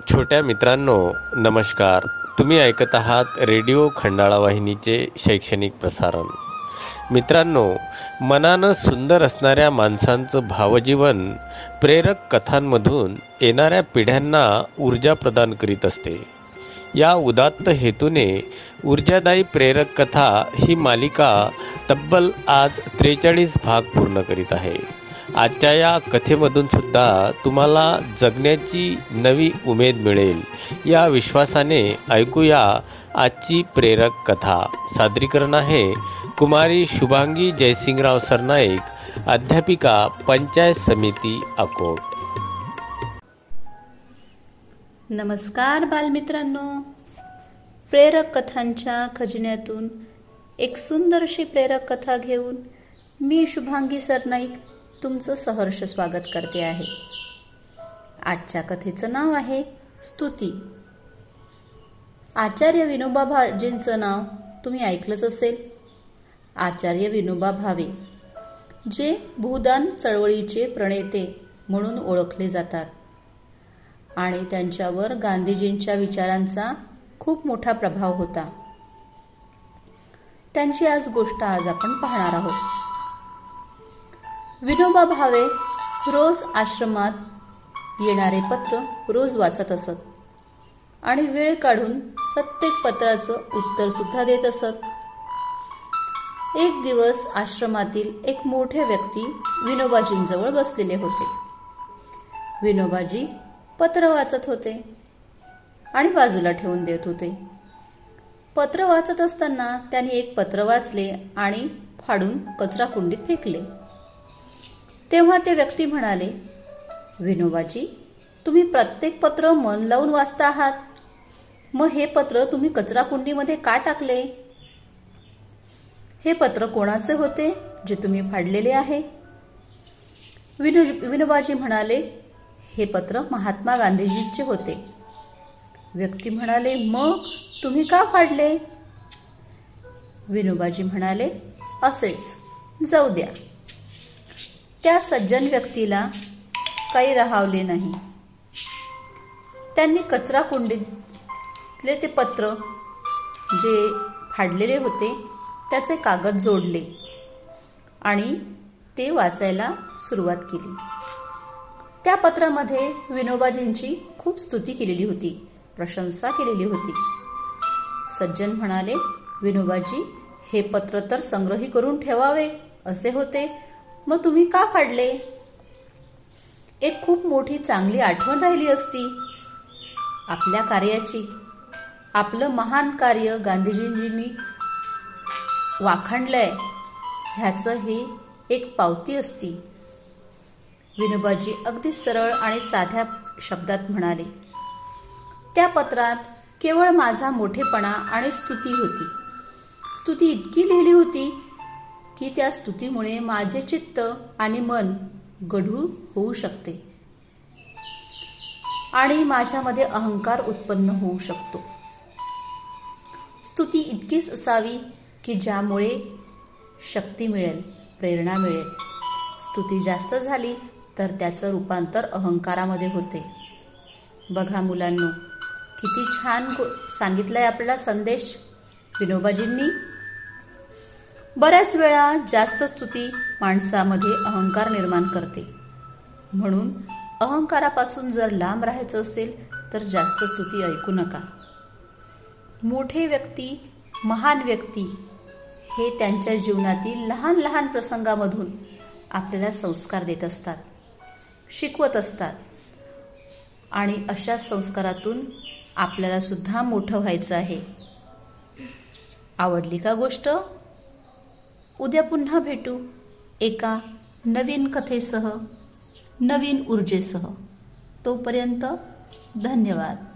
छोट्या मित्रांनो नमस्कार. तुम्ही ऐकत आहात रेडिओ खंडाळा वाहिनीचे शैक्षणिक प्रसारण. मित्रांनो मनानं सुंदर असणाऱ्या माणसांचं भावजीवन प्रेरक कथांमधून येणाऱ्या पिढ्यांना ऊर्जा प्रदान करीत असते. या उदात्त हेतूने ऊर्जादायी प्रेरक कथा ही मालिका तब्बल आज त्रेचाळीस भाग पूर्ण करीत आहे. आजच्या या कथेमधून सुद्धा तुम्हाला जगण्याची नवी उमेद मिळेल. या विश्वासाने ऐकूया आजची प्रेरक कथा. सादरीकरण आहे कुमारी शुभांगी जयसिंगराव सरनाईक अध्यापिका पंचायत समिती अकोट. नमस्कार बालमित्रांनो. प्रेरक कथांच्या खजिन्यातून एक सुंदरशी प्रेरक कथा घेऊन मी शुभांगी सरनाईक तुमचं सहर्ष स्वागत करते आहे. आजच्या कथेचं नाव आहे स्तुती. आचार्य विनोबा भावेंचं नाव तुम्ही ऐकलंच असेल. आचार्य विनोबा भावे जे भूदान चळवळीचे प्रणेते म्हणून ओळखले जातात आणि त्यांच्यावर गांधीजींच्या विचारांचा खूप मोठा प्रभाव होता. त्यांची आज गोष्ट आज आपण पाहणार आहोत. विनोबा भावे रोज आश्रमात येणारे पत्र रोज वाचत असत. आणि वेळ काढून प्रत्येक पत्राचं उत्तर सुद्धा देत असत. एक दिवस आश्रमातील एक मोठे व्यक्ती विनोबाजींजवळ बसलेले होते. विनोबाजी पत्र वाचत होते आणि बाजूला ठेवून देत होते. पत्र वाचत असताना त्यांनी एक पत्र वाचले आणि फाडून कचरा कुंडीत फेकले. तेव्हा ते व्यक्ती म्हणाले विनोबाजी तुम्ही प्रत्येक पत्र मन लावून वाचता आहात. मग हे पत्र तुम्ही कचरा कुंडीमध्ये का टाकले? हे पत्र कोणाचे होते जे तुम्ही फाडलेले आहे? विनो विनोबाजी म्हणाले हे पत्र महात्मा गांधीजींचे होते. व्यक्ती म्हणाले मग तुम्ही का फाडले? विनोबाजी म्हणाले असेच. जाऊ द्या. त्या सज्जन व्यक्तीला काही राहावले नाही. त्यांनी कचरा कुंडीतले ते पत्र जे फाडलेले होते त्याचे कागद जोडले आणि ते वाचायला सुरुवात केली. त्या पत्रामध्ये विनोबाजींची खूप स्तुती केलेली होती प्रशंसा केलेली होती. सज्जन म्हणाले विनोबाजी हे पत्र तर संग्रही करून ठेवावे असे होते. मग तुम्ही का फाडले? एक खूप मोठी चांगली आठवण राहिली असती. आपल्या कार्याची. आपलं महान कार्य गांधीजींनी वाखाणलंय. ह्याचं हे एक पावती असती. विनोबाजी अगदी सरळ आणि साध्या शब्दात म्हणाले त्या पत्रात केवळ माझा मोठेपणा आणि स्तुती होती. स्तुती इतकी लिहिली होती की त्या स्तुतीमुळे माझे चित्त आणि मन गढूळ होऊ शकते. आणि माझ्यामध्ये अहंकार उत्पन्न होऊ शकतो. स्तुती इतकीच असावी की ज्यामुळे शक्ती मिळेल प्रेरणा मिळेल. स्तुती जास्त झाली तर त्याचं रूपांतर अहंकारामध्ये होते. बघा मुलांनो किती छान सांगितलं आहे आपला संदेश. विनोबाजींनी बऱ्याच वेळा जास्त स्तुती माणसामध्ये अहंकार निर्माण करते. म्हणून अहंकारापासून जर लांब राहायचं असेल तर जास्त स्तुती ऐकू नका. मोठे व्यक्ती महान व्यक्ती हे त्यांच्या जीवनातील लहान लहान प्रसंगामधून आपल्याला संस्कार देत असतात शिकवत असतात आणि अशा संस्कारातून आपल्याला सुद्धा मोठं व्हायचं आहे. आवडली का गोष्ट? उद्या पुन्हा भेटू एका नवीन कथेसह नवीन ऊर्जेसह. तोपर्यंत धन्यवाद.